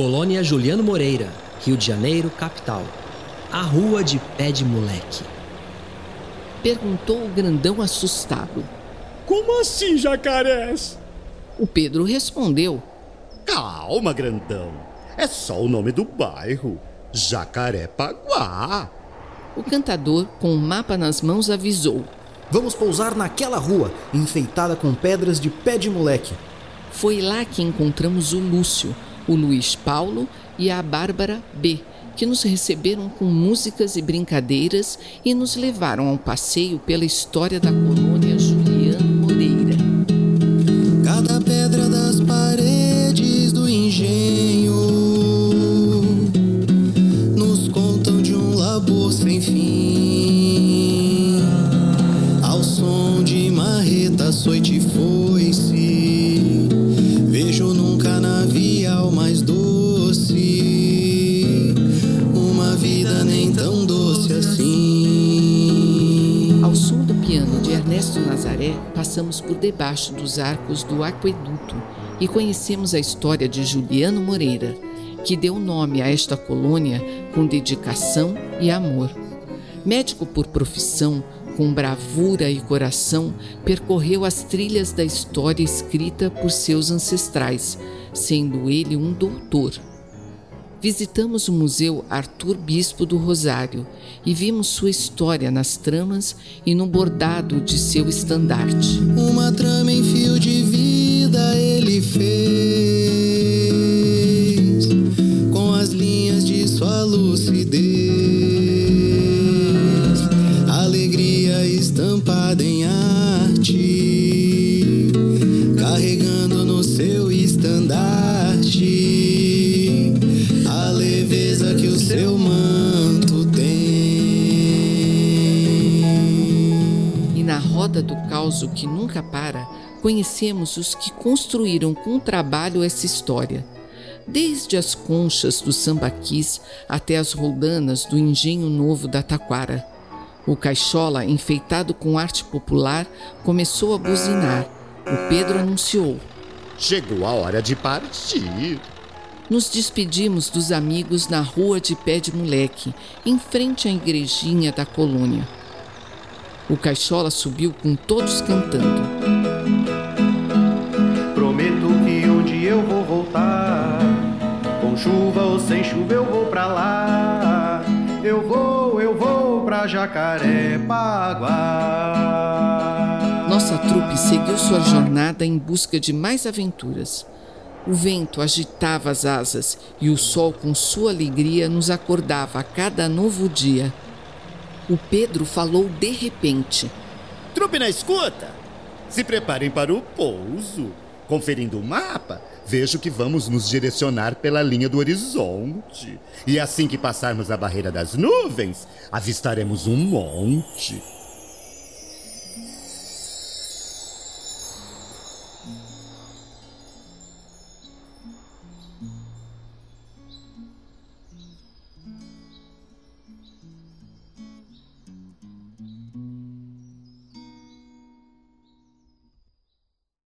Colônia Juliano Moreira, Rio de Janeiro, capital. A Rua de Pé de Moleque. Perguntou o grandão assustado. Como assim, jacarés? O Pedro respondeu: Calma, grandão. É só o nome do bairro. Jacarepaguá. O cantador, com o um mapa nas mãos, avisou: Vamos pousar naquela rua, enfeitada com pedras de pé de moleque. Foi lá que encontramos o Lúcio, o Luiz Paulo e a Bárbara B, que nos receberam com músicas e brincadeiras e nos levaram a um passeio pela história da colônia Ao som do piano de Ernesto Nazaré, passamos por debaixo dos arcos do aqueduto e conhecemos a história de Juliano Moreira, que deu nome a esta colônia com dedicação e amor. Médico por profissão, com bravura e coração, percorreu as trilhas da história escrita por seus ancestrais, sendo ele um doutor. Visitamos o Museu Arthur Bispo do Rosário e vimos sua história nas tramas e no bordado de seu estandarte. Uma trama em fio de vida ele fez com as linhas de sua lucidez, roda do caos que nunca para, conhecemos os que construíram com trabalho essa história. Desde as conchas do sambaquis até as roldanas do engenho novo da taquara. O caixola, enfeitado com arte popular, começou a buzinar. O Pedro anunciou. Chegou a hora de partir. Nos despedimos dos amigos na rua de pé de moleque, em frente à igrejinha da colônia. O caixola subiu com todos cantando. Prometo que um dia eu vou voltar. Com chuva ou sem chuva eu vou pra lá. Eu vou, eu vou pra Jacarepaguá. Nossa trupe seguiu sua jornada em busca de mais aventuras. O vento agitava as asas e o sol, com sua alegria, nos acordava a cada novo dia. O Pedro falou de repente. Trupe na escuta! Se preparem para o pouso. Conferindo o mapa, vejo que vamos nos direcionar pela linha do horizonte. E assim que passarmos a barreira das nuvens, avistaremos um monte.